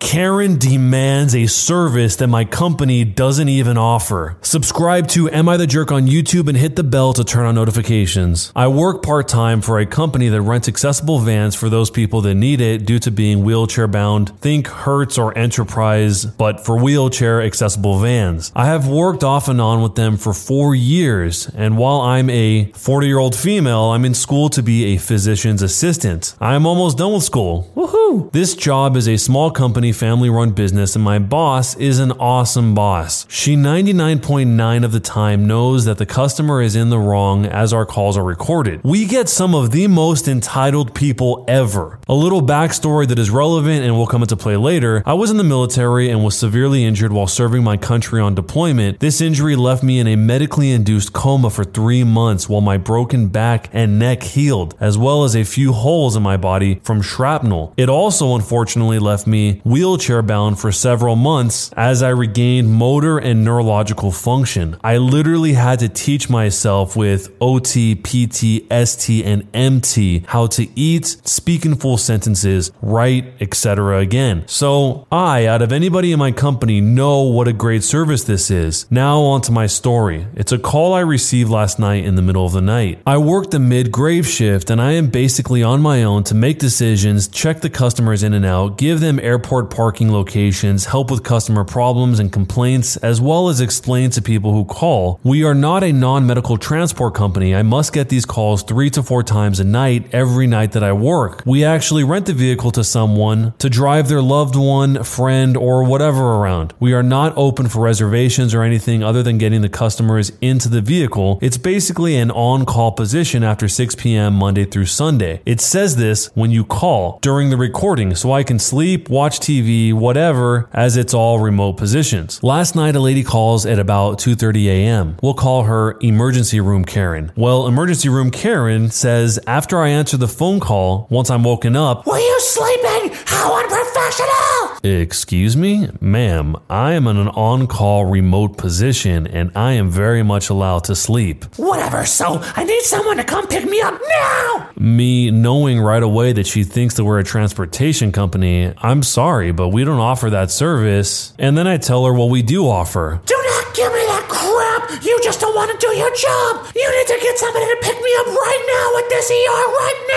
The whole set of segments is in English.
Karen demands a service that my company doesn't even offer. Subscribe to Am I the Jerk on YouTube and hit the bell to turn on notifications. I work part time for a company that rents accessible vans for those people that need it due to being wheelchair bound. Think Hertz or Enterprise, but for wheelchair accessible vans. I have worked off and on with them for four years, and while I'm a 40 year old female, I'm in school to be a physician's assistant. I'm almost done with school. Woohoo! This job is a small company, family run business, and my boss is an awesome boss. She 99.9 of the time knows that the customer is in the wrong as our calls are recorded. We get some of the most entitled people ever. A little backstory that is relevant and will come into play later. I was in the military and was severely injured while serving my country on deployment. This injury left me in a medically induced coma for three months while my broken back and neck healed, as well as a few holes in my body from shrapnel. It also unfortunately left me wheelchair bound for several months as I regained motor and neurological function. I literally had to teach myself with OT, PT, ST, and MT how to eat, speak in full sentences, write, etc. again. So I, out of anybody in my company, know what a great service this is. Now on to my story. It's a call I received last night in the middle of the night. I work the mid grave shift and I am basically on my own to make decisions, check the customers in and out, give them airport parking locations, help with customer problems and complaints, as well as explain to people who call. We are not a non medical transport company. I must get these calls three to four times a night every night that I work. We actually rent the vehicle to someone to drive their loved one, friend, or whatever around. We are not open for reservations or anything other than getting the customers into the vehicle. It's basically an on call position after 6 p.m. Monday through Sunday. It says this when you call during the recording so I can sleep, watch TV, whatever, as it's all remote positions. Last night a lady calls at about 2:30 a.m. We'll call her emergency room Karen. Well, emergency room Karen says after I answer the phone call, once I'm woken up, Were you sleeping? How unprofessional! Excuse me? Ma'am, I am in an on call remote position and I am very much allowed to sleep. Whatever, so I need someone to come pick me up now! Me knowing right away that she thinks that we're a transportation company, I'm sorry, but we don't offer that service. And then I tell her what we do offer. Do not give me that crap! You just don't want to do your job! You need to get somebody to pick me up right now at this ER right now!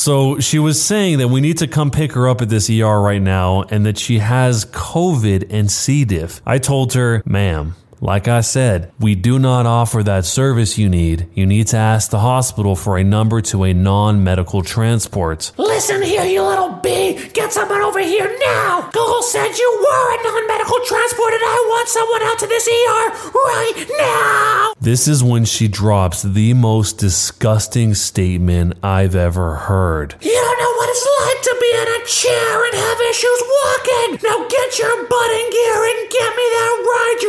So she was saying that we need to come pick her up at this ER right now and that she has COVID and C. diff. I told her, ma'am, like I said, we do not offer that service you need. You need to ask the hospital for a number to a non medical transport. Listen here, you little bee! Get someone over here now! Google said you were a non medical transport and I want someone out to this ER right now! This is when she drops the most disgusting statement I've ever heard. You don't know what it's like to be in a chair and have issues walking! Now get your butt in gear and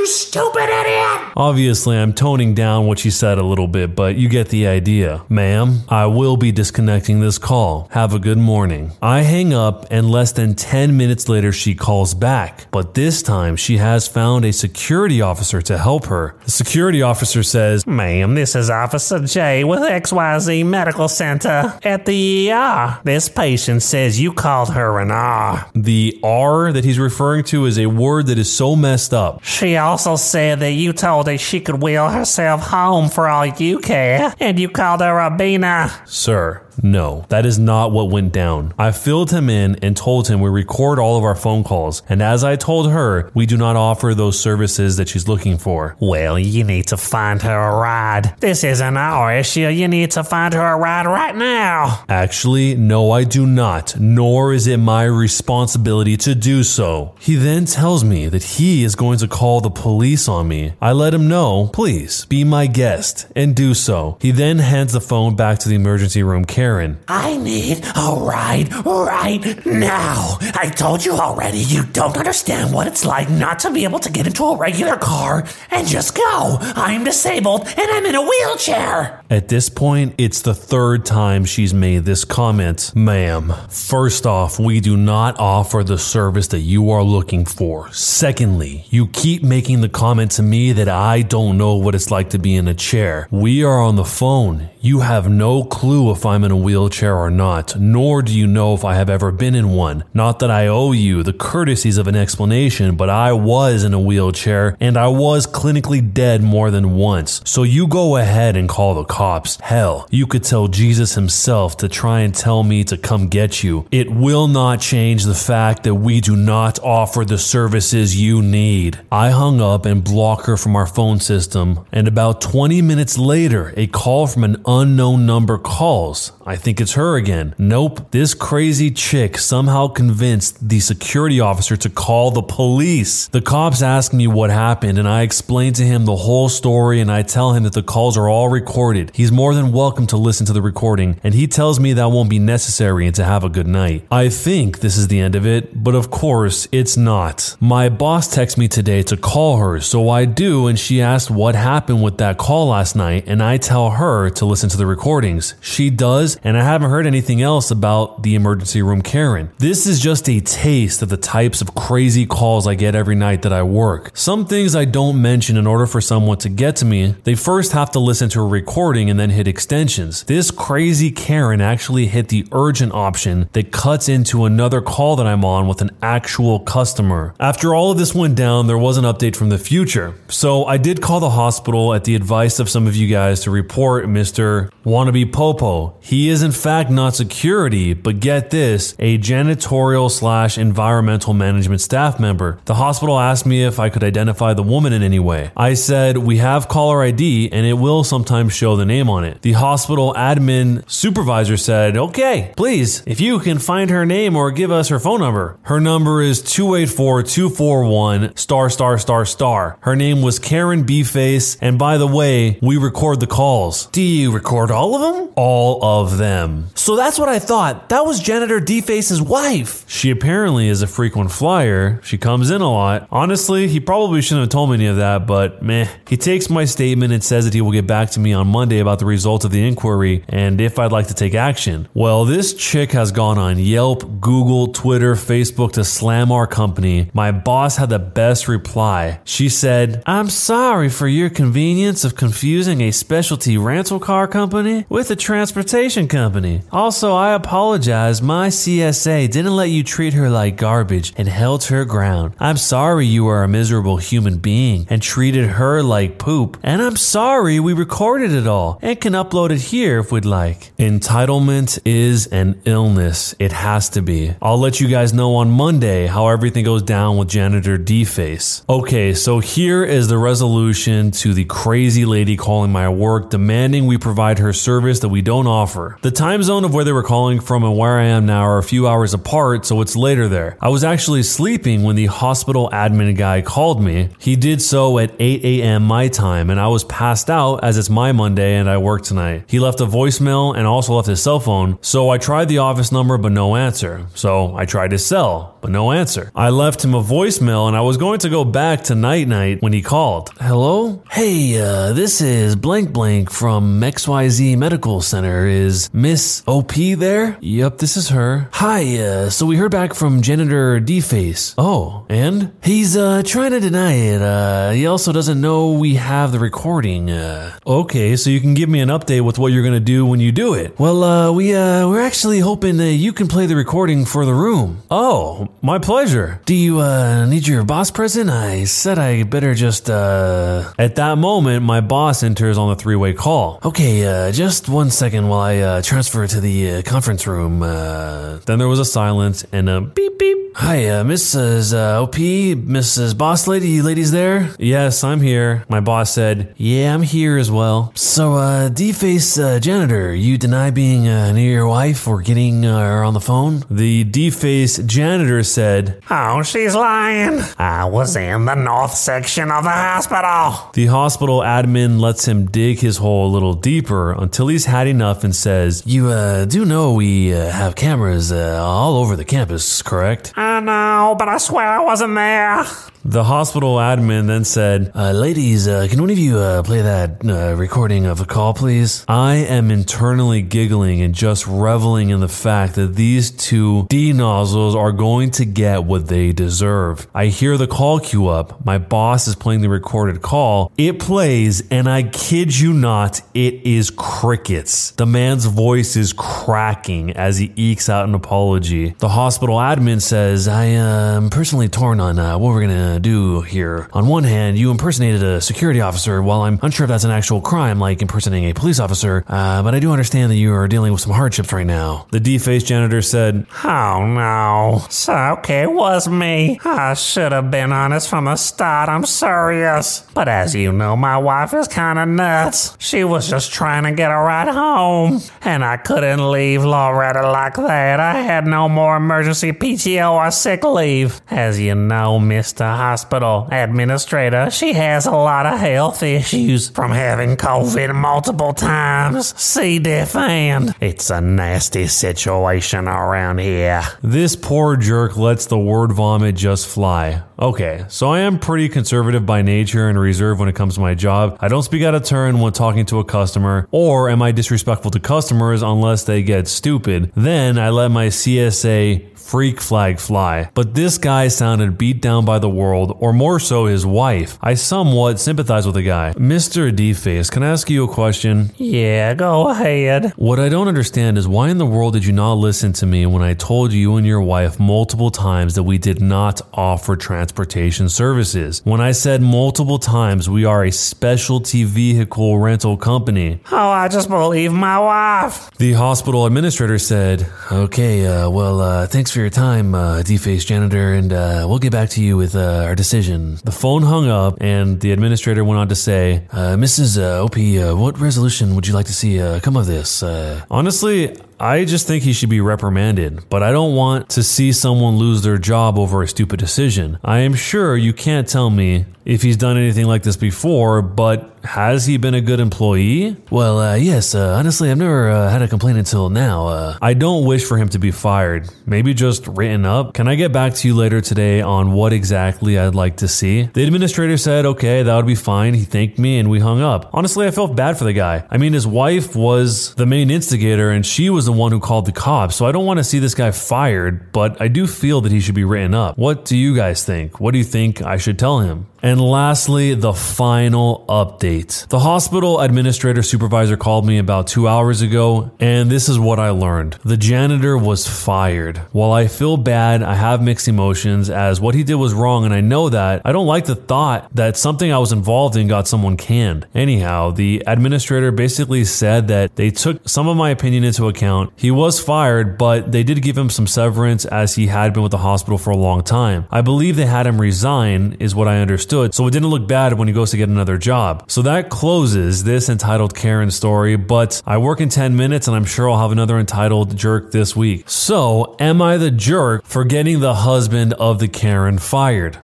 you stupid idiot! Obviously, I'm toning down what she said a little bit, but you get the idea. Ma'am, I will be disconnecting this call. Have a good morning. I hang up, and less than 10 minutes later, she calls back. But this time, she has found a security officer to help her. The security officer says, Ma'am, this is Officer J with XYZ Medical Center at the ER. This patient says you called her an R. The R that he's referring to is a word that is so messed up. She also said that you told her she could wheel herself home for all you care, and you called her a Bina. Sir, no, that is not what went down. I filled him in and told him we record all of our phone calls, and as I told her, we do not offer those services that she's looking for. Well, you need to find her a ride. This isn't our issue. You need to find her a ride right now. Actually, no, I do not, nor is it my responsibility to do so. He then tells me that he is going to call the police on me. I let him know, please be my guest, and do so. He then hands the phone back to the emergency room Karen. I need a ride right now. I told you already, you don't understand what it's like not to be able to get into a regular car and just go. I'm disabled and I'm in a wheelchair. At this point, it's the third time she's made this comment. Ma'am, first off, we do not offer the service that you are looking for. Secondly, you keep making the comment to me that I don't know what it's like to be in a chair. We are on the phone. You have no clue if I'm in in a wheelchair or not, nor do you know if I have ever been in one. Not that I owe you the courtesies of an explanation, but I was in a wheelchair and I was clinically dead more than once. So you go ahead and call the cops. Hell, you could tell Jesus himself to try and tell me to come get you. It will not change the fact that we do not offer the services you need. I hung up and blocked her from our phone system, and about 20 minutes later, a call from an unknown number calls. I think it's her again. Nope. This crazy chick somehow convinced the security officer to call the police. The cops ask me what happened, and I explain to him the whole story and I tell him that the calls are all recorded. He's more than welcome to listen to the recording, and he tells me that won't be necessary and to have a good night. I think this is the end of it, but of course, it's not. My boss texts me today to call her, so I do, and she asked what happened with that call last night, and I tell her to listen to the recordings. She does, and I haven't heard anything else about the emergency room Karen. This is just a taste of the types of crazy calls I get every night that I work. Some things I don't mention in order for someone to get to me, they first have to listen to a recording and then hit extensions. This crazy Karen actually hit the urgent option that cuts into another call that I'm on with an actual customer. After all of this went down, there was an update from the future. So I did call the hospital at the advice of some of you guys to report Mr. Wannabe Popo. He is in fact not security, but get this, a janitorial slash environmental management staff member. The hospital asked me if I could identify the woman in any way. I said, we have caller ID and it will sometimes show the name on it. The hospital admin supervisor said, okay, please, if you can find her name or give us her phone number. Her number is 284-241 star star star star. Her name was Karen B-Face, and by the way, we record the calls. Do you record all of them? All of them. So that's what I thought. That was Janitor D-Face's wife. She apparently is a frequent flyer. She comes in a lot. Honestly, he probably shouldn't have told me any of that, but meh. He takes my statement and says that he will get back to me on Monday about the results of the inquiry and if I'd like to take action. Well, this chick has gone on Yelp, Google, Twitter, Facebook to slam our company. My boss had the best reply. She said, I'm sorry for your convenience of confusing a specialty rental car company with a transportation company. Also, I apologize. My CSA didn't let you treat her like garbage and held her ground. I'm sorry you are a miserable human being and treated her like poop. And I'm sorry we recorded it all and can upload it here if we'd like. Entitlement is an illness. It has to be. I'll let you guys know on Monday how everything goes down with janitor D-Face. Okay, so here is the resolution to the crazy lady calling my work demanding we provide her service that we don't offer. The time zone of where they were calling from and where I am now are a few hours apart, so it's later there. I was actually sleeping when the hospital admin guy called me. He did so at 8 a.m. my time, and I was passed out as it's my Monday and I work tonight. He left a voicemail and also left his cell phone, so I tried the office number but no answer. So I tried his cell, but no answer. I left him a voicemail and I was going to go back to night night when he called. Hello? Hey, uh, this is blank blank from XYZ Medical Center. Is Miss OP there? Yep, this is her. Hi, uh, so we heard back from janitor D-Face. Oh, and? He's, uh, trying to deny it. Uh, he also doesn't know we have the recording. Uh, okay, so you can give me an update with what you're gonna do when you do it. Well, uh, we, uh, we're actually hoping that you can play the recording for the room. Oh, my pleasure. Do you, uh, need your boss present? I said I better just, uh. At that moment, my boss enters on the three way call. Okay, uh, just one second while I, uh, transfer to the uh, conference room. Uh. Then there was a silence and a beep beep. Hi, uh, Mrs. Uh, OP, Mrs. Boss Lady, you ladies there? Yes, I'm here. My boss said, Yeah, I'm here as well. So, uh, D-Face uh, janitor, you deny being uh, near your wife or getting uh, her on the phone? The D-Face janitor said, Oh, she's lying. I was in the north section of the hospital. The hospital admin lets him dig his hole a little deeper until he's had enough and says, You uh, do know we uh, have cameras uh, all over the campus, correct? I know, but I swear I wasn't there. The hospital admin then said, uh, Ladies, uh, can one of you uh, play that uh, recording of a call, please? I am internally giggling and just reveling in the fact that these two D nozzles are going to get what they deserve. I hear the call queue up. My boss is playing the recorded call. It plays, and I kid you not, it is crickets. The man's voice is cracking as he ekes out an apology. The hospital admin says, I am personally torn on uh, what we're going to do here. On one hand, you impersonated a security officer. While I'm unsure if that's an actual crime, like impersonating a police officer, uh, but I do understand that you are dealing with some hardships right now. The D-faced janitor said, Oh no. So, okay, it was me. I should have been honest from the start. I'm serious. But as you know, my wife is kind of nuts. She was just trying to get a ride home. And I couldn't leave Loretta like that. I had no more emergency PTO or sick leave. As you know, Mr. Hospital Administrator, she has a lot of health issues from having COVID multiple times. C. diff and it's a nasty situation around here. This poor jerk lets the word vomit just fly. Okay, so I am pretty conservative by nature and reserved when it comes to my job. I don't speak out of turn when talking to a customer, or am I disrespectful to customers unless they get stupid? Then I let my CSA freak flag fly. But this guy sounded beat down by the world, or more so his wife. I somewhat sympathize with the guy. Mr. D-Face, can I ask you a question? Yeah, go ahead. What I don't understand is why in the world did you not listen to me when I told you and your wife multiple times that we did not offer transportation services? When I said multiple times we are a specialty vehicle rental company. Oh, I just believe my wife. The hospital administrator said, Okay, uh, well, uh, thanks for your time, uh, janitor, and uh, we'll get back to you with uh, our decision. The phone hung up, and the administrator went on to say, uh, Mrs. Uh, OP, uh, what resolution would you like to see come of this? Uh, honestly, I just think he should be reprimanded, but I don't want to see someone lose their job over a stupid decision. I am sure you can't tell me if he's done anything like this before, but has he been a good employee? Well, uh, yes, uh, honestly, I've never uh, had a complaint until now. Uh, I don't wish for him to be fired. Maybe just written up. Can I get back to you later today on what exactly I'd like to see? The administrator said, okay, that would be fine. He thanked me and we hung up. Honestly, I felt bad for the guy. I mean, his wife was the main instigator and she was the one who called the cops, so I don't want to see this guy fired, but I do feel that he should be written up. What do you guys think? What do you think I should tell him? And lastly, the final update. The hospital administrator supervisor called me about two hours ago, and this is what I learned. The janitor was fired. While I feel bad, I have mixed emotions as what he did was wrong, and I know that. I don't like the thought that something I was involved in got someone canned. Anyhow, the administrator basically said that they took some of my opinion into account. He was fired, but they did give him some severance as he had been with the hospital for a long time. I believe they had him resign, is what I understood so it didn't look bad when he goes to get another job. So that closes this entitled Karen story, but I work in 10 minutes and I'm sure I'll have another entitled jerk this week. So, am I the jerk for getting the husband of the Karen fired?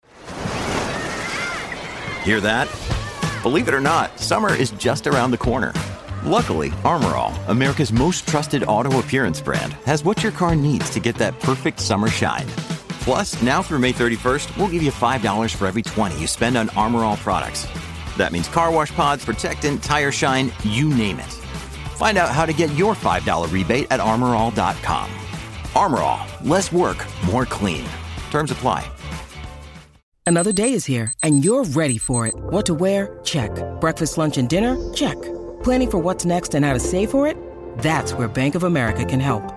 Hear that? Believe it or not, summer is just around the corner. Luckily, Armor All, America's most trusted auto appearance brand, has what your car needs to get that perfect summer shine. Plus, now through May 31st, we'll give you $5 for every 20 you spend on Armor All products. That means car wash pods, protectant, tire shine, you name it. Find out how to get your $5 rebate at armorall.com. Armor All, less work, more clean. Terms apply. Another day is here, and you're ready for it. What to wear? Check. Breakfast, lunch, and dinner? Check. Planning for what's next and how to save for it? That's where Bank of America can help.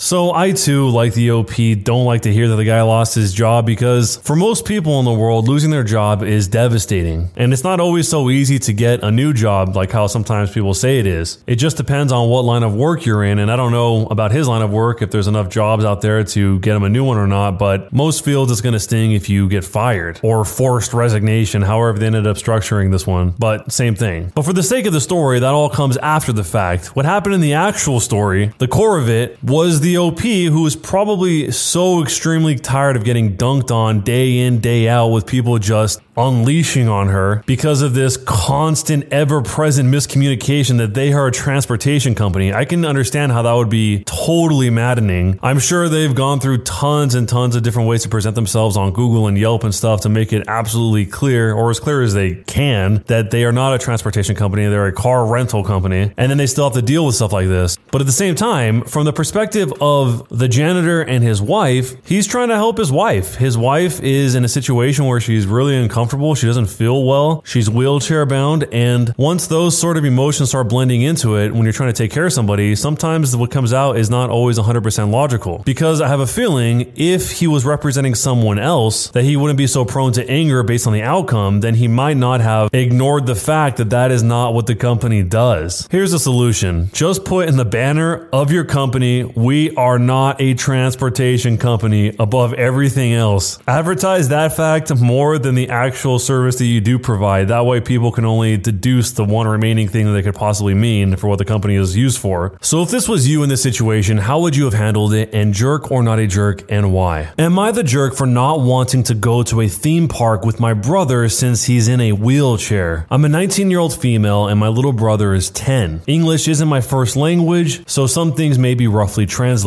So I too, like the OP, don't like to hear that the guy lost his job because for most people in the world, losing their job is devastating. And it's not always so easy to get a new job like how sometimes people say it is. It just depends on what line of work you're in. And I don't know about his line of work if there's enough jobs out there to get him a new one or not, but most fields it's going to sting if you get fired or forced resignation, however they ended up structuring this one. But same thing. But for the sake of the story, that all comes after the fact. What happened in the actual story, the core of it, was the OP who is probably so extremely tired of getting dunked on day in, day out with people just unleashing on her because of this constant, ever present miscommunication that they are a transportation company. I can understand how that would be totally maddening. I'm sure they've gone through tons and tons of different ways to present themselves on Google and Yelp and stuff to make it absolutely clear, or as clear as they can, that they are not a transportation company, they're a car rental company. And then they still have to deal with stuff like this. But at the same time, from the perspective of the janitor and his wife, he's trying to help his wife. His wife is in a situation where she's really uncomfortable. She doesn't feel well. She's wheelchair bound. And once those sort of emotions start blending into it, when you're trying to take care of somebody, sometimes what comes out is not always 100% logical. Because I have a feeling if he was representing someone else, that he wouldn't be so prone to anger based on the outcome, then he might not have ignored the fact that that is not what the company does. Here's a solution just put in the banner of your company, we are not a transportation company above everything else. Advertise that fact more than the actual service that you do provide. That way, people can only deduce the one remaining thing that they could possibly mean for what the company is used for. So, if this was you in this situation, how would you have handled it? And jerk or not a jerk, and why? Am I the jerk for not wanting to go to a theme park with my brother since he's in a wheelchair? I'm a 19 year old female, and my little brother is 10. English isn't my first language, so some things may be roughly translated.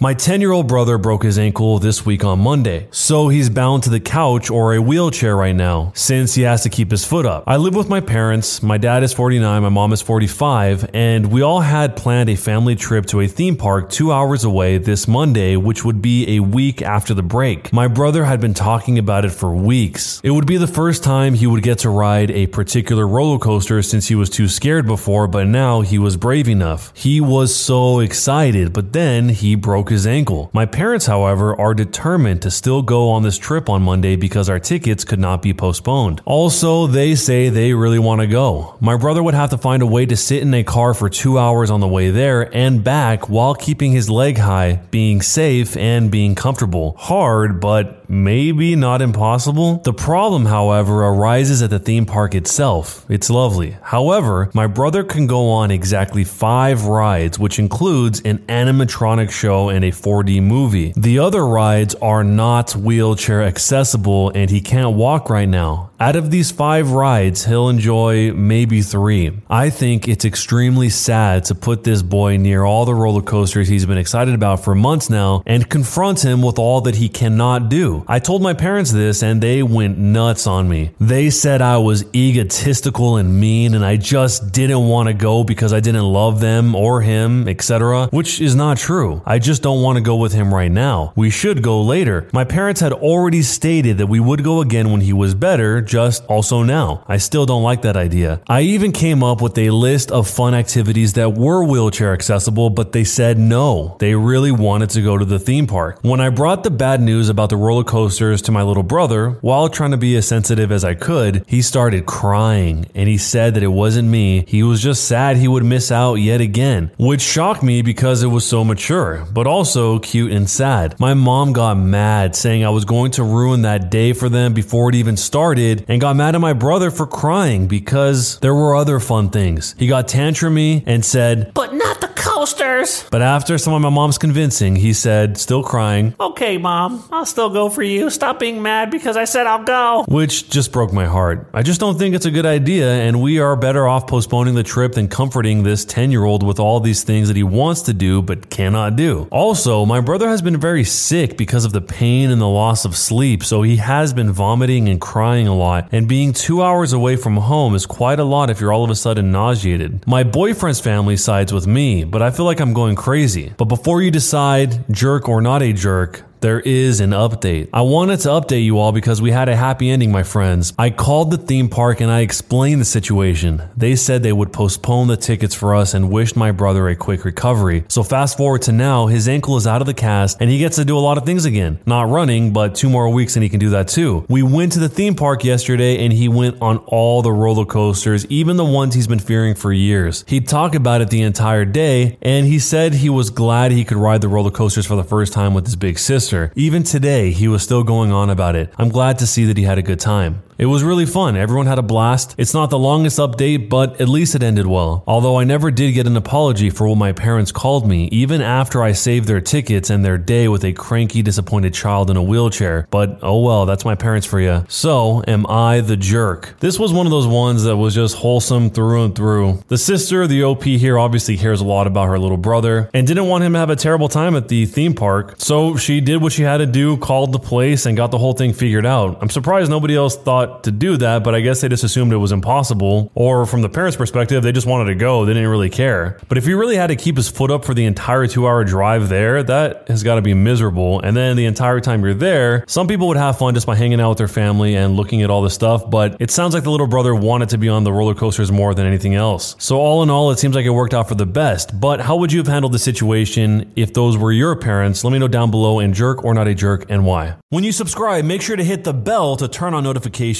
My 10 year old brother broke his ankle this week on Monday, so he's bound to the couch or a wheelchair right now since he has to keep his foot up. I live with my parents. My dad is 49, my mom is 45, and we all had planned a family trip to a theme park two hours away this Monday, which would be a week after the break. My brother had been talking about it for weeks. It would be the first time he would get to ride a particular roller coaster since he was too scared before, but now he was brave enough. He was so excited, but then he broke his ankle. My parents, however, are determined to still go on this trip on Monday because our tickets could not be postponed. Also, they say they really want to go. My brother would have to find a way to sit in a car for two hours on the way there and back while keeping his leg high, being safe, and being comfortable. Hard, but maybe not impossible. The problem, however, arises at the theme park itself. It's lovely. However, my brother can go on exactly five rides, which includes an animatronic show and a 4D movie. The other rides are not wheelchair accessible and he can't walk right now. Out of these five rides, he'll enjoy maybe three. I think it's extremely sad to put this boy near all the roller coasters he's been excited about for months now and confront him with all that he cannot do. I told my parents this and they went nuts on me. They said I was egotistical and mean and I just didn't want to go because I didn't love them or him, etc., which is not true. I just don't want to go with him right now. We should go later. My parents had already stated that we would go again when he was better, just also now. I still don't like that idea. I even came up with a list of fun activities that were wheelchair accessible, but they said no. They really wanted to go to the theme park. When I brought the bad news about the roller coasters to my little brother, while trying to be as sensitive as I could, he started crying and he said that it wasn't me. He was just sad he would miss out yet again, which shocked me because it was so mature, but also cute and sad. My mom got mad saying I was going to ruin that day for them before it even started and got mad at my brother for crying because there were other fun things. He got tantrumy and said, But not the coasters. but after some of my mom's convincing, he said, still crying, Okay, Mom, I'll still go for you. Stop being mad because I said I'll go. which just broke my heart. I just don't think it's a good idea, and we are better off postponing the trip than comforting this 10 year old with all these things that he wants to do but cannot do. Also, my brother has been very sick because of the pain and the loss of sleep, so he has been vomiting and crying a lot, and being two hours away from home is quite a lot if you're all of a sudden nauseated. My boyfriend's family sides with me, but I feel like I'm going crazy. But before you decide, jerk or not a jerk, There is an update. I wanted to update you all because we had a happy ending, my friends. I called the theme park and I explained the situation. They said they would postpone the tickets for us and wished my brother a quick recovery. So fast forward to now, his ankle is out of the cast and he gets to do a lot of things again. Not running, but two more weeks and he can do that too. We went to the theme park yesterday and he went on all the roller coasters, even the ones he's been fearing for years. He'd talk about it the entire day and he said he was glad he could ride the roller coasters for the first time with his big sister. Even today, he was still going on about it. I'm glad to see that he had a good time. It was really fun. Everyone had a blast. It's not the longest update, but at least it ended well. Although I never did get an apology for what my parents called me, even after I saved their tickets and their day with a cranky, disappointed child in a wheelchair. But oh well, that's my parents for you. So, am I the jerk? This was one of those ones that was just wholesome through and through. The sister, the OP here, obviously cares a lot about her little brother and didn't want him to have a terrible time at the theme park. So she did what she had to do, called the place, and got the whole thing figured out. I'm surprised nobody else thought to do that, but I guess they just assumed it was impossible. Or from the parents' perspective, they just wanted to go. They didn't really care. But if he really had to keep his foot up for the entire two hour drive there, that has got to be miserable. And then the entire time you're there, some people would have fun just by hanging out with their family and looking at all the stuff, but it sounds like the little brother wanted to be on the roller coasters more than anything else. So, all in all, it seems like it worked out for the best. But how would you have handled the situation if those were your parents? Let me know down below and jerk or not a jerk and why. When you subscribe, make sure to hit the bell to turn on notifications.